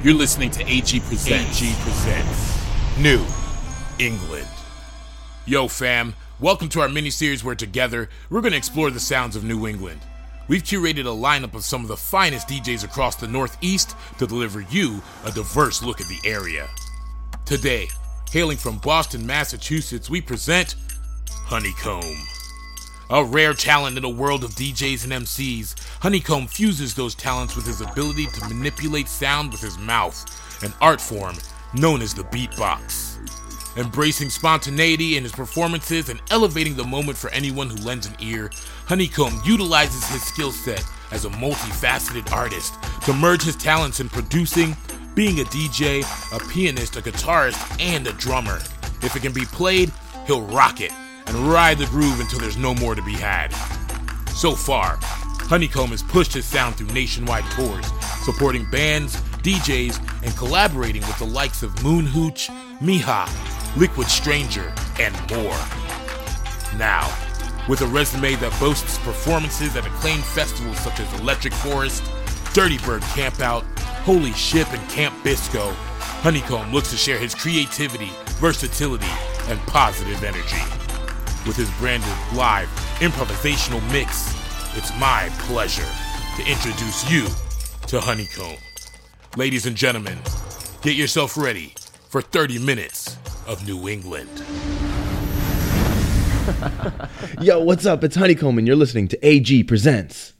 You're listening to AG Presents. AG Presents. New England. Yo, fam. Welcome to our mini series where together we're going to explore the sounds of New England. We've curated a lineup of some of the finest DJs across the Northeast to deliver you a diverse look at the area. Today, hailing from Boston, Massachusetts, we present Honeycomb. A rare talent in a world of DJs and MCs, Honeycomb fuses those talents with his ability to manipulate sound with his mouth, an art form known as the beatbox. Embracing spontaneity in his performances and elevating the moment for anyone who lends an ear, Honeycomb utilizes his skill set as a multifaceted artist to merge his talents in producing, being a DJ, a pianist, a guitarist, and a drummer. If it can be played, he'll rock it and ride the groove until there's no more to be had. So far, Honeycomb has pushed his sound through nationwide tours, supporting bands, DJs, and collaborating with the likes of Moon Hooch, Mija, Liquid Stranger, and more. Now, with a resume that boasts performances at acclaimed festivals such as Electric Forest, Dirtybird Campout, Holy Ship, and Camp Bisco, Honeycomb looks to share his creativity, versatility, and positive energy with his branded live improvisational mix, it's my pleasure to introduce you to Honeycomb. Ladies and gentlemen, get yourself ready for 30 minutes of New England. Yo, what's up? It's Honeycomb, and you're listening to AG Presents.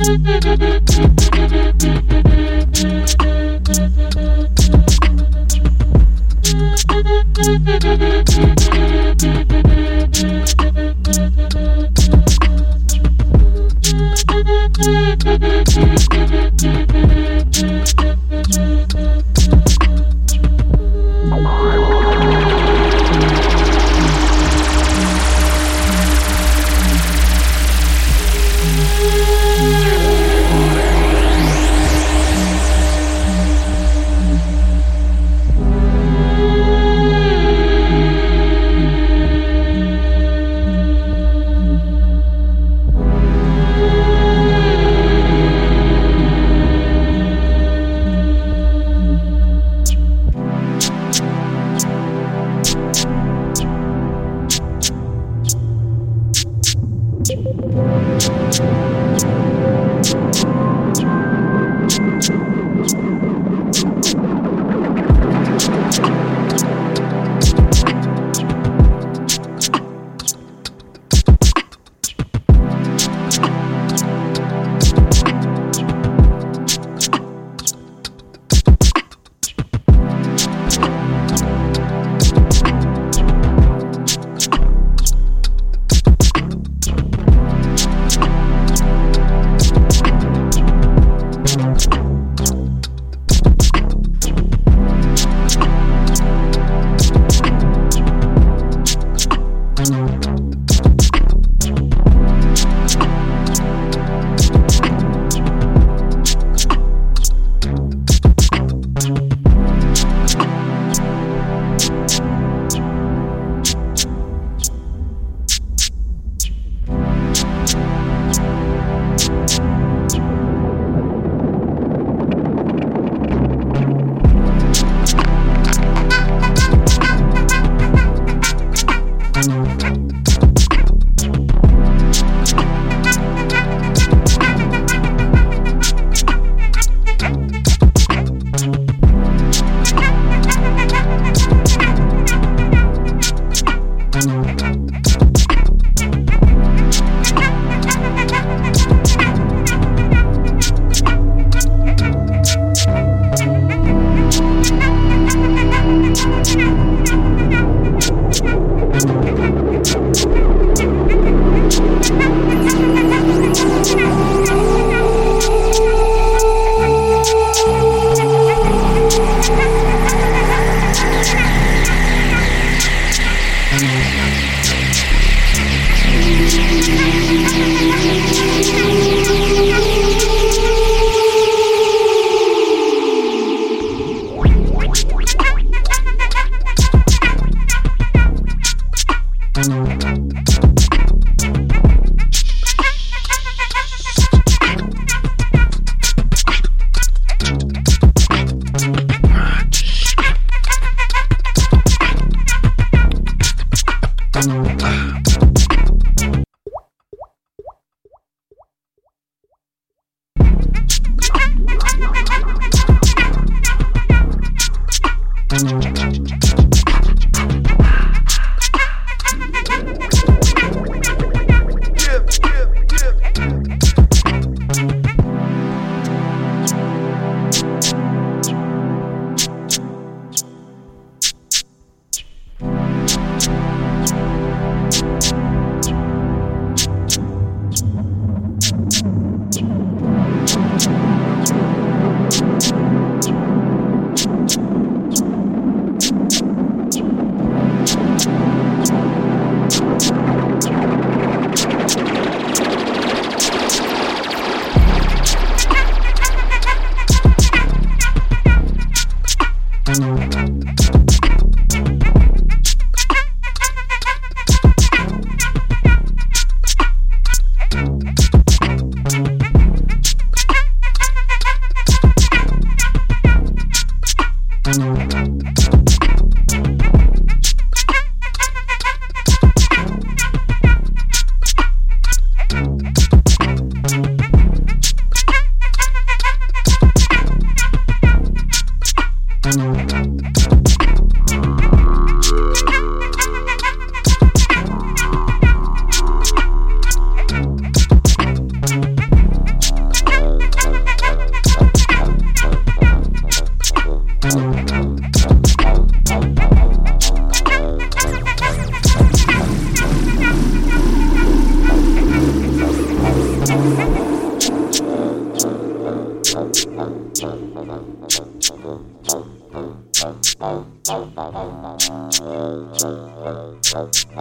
Thank you.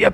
yeah,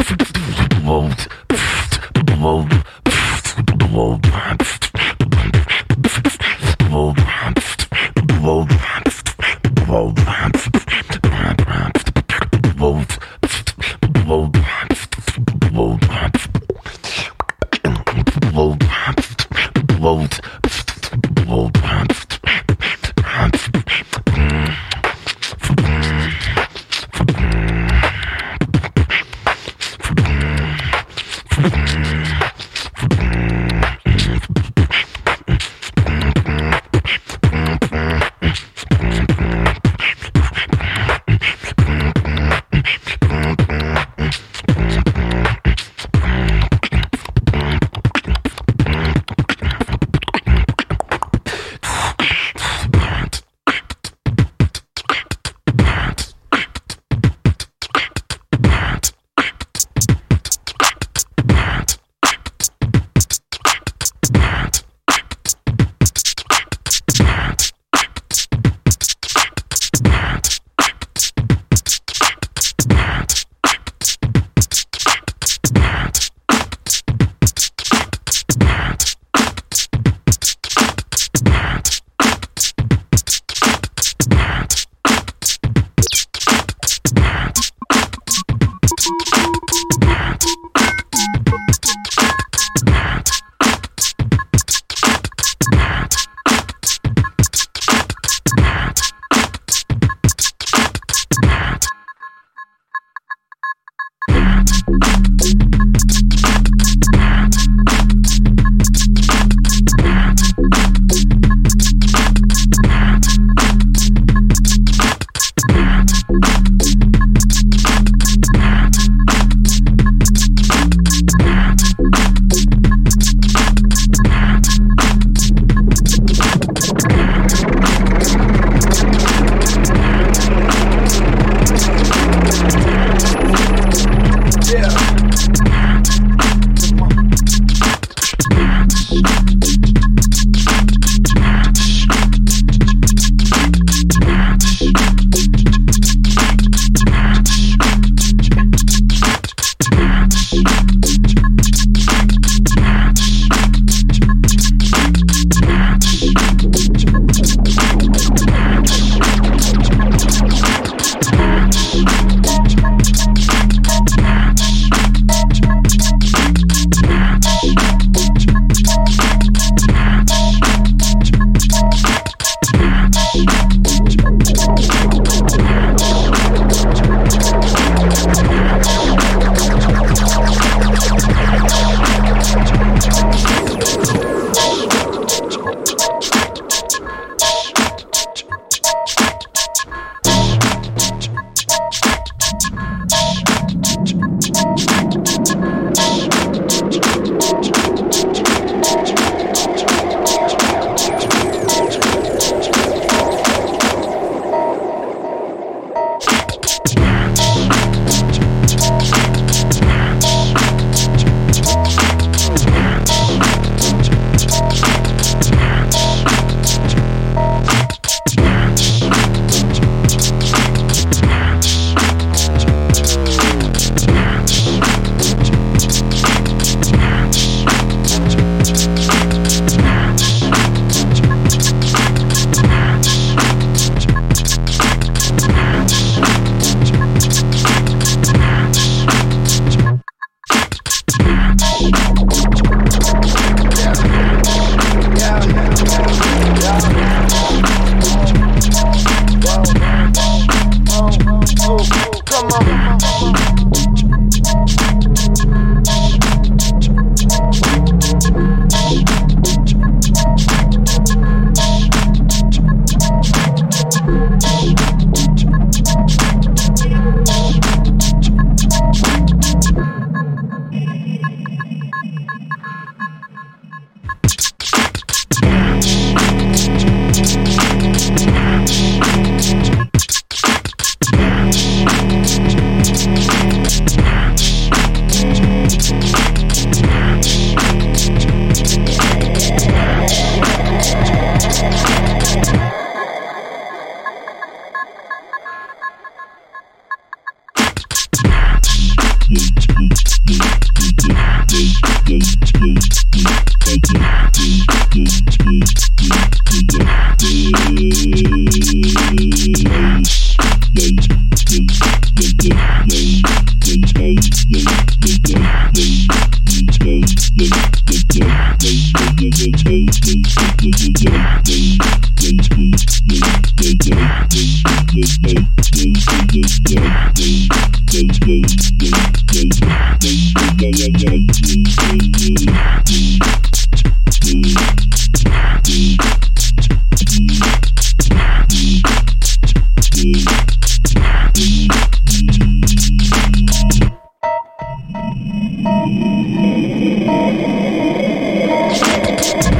Thank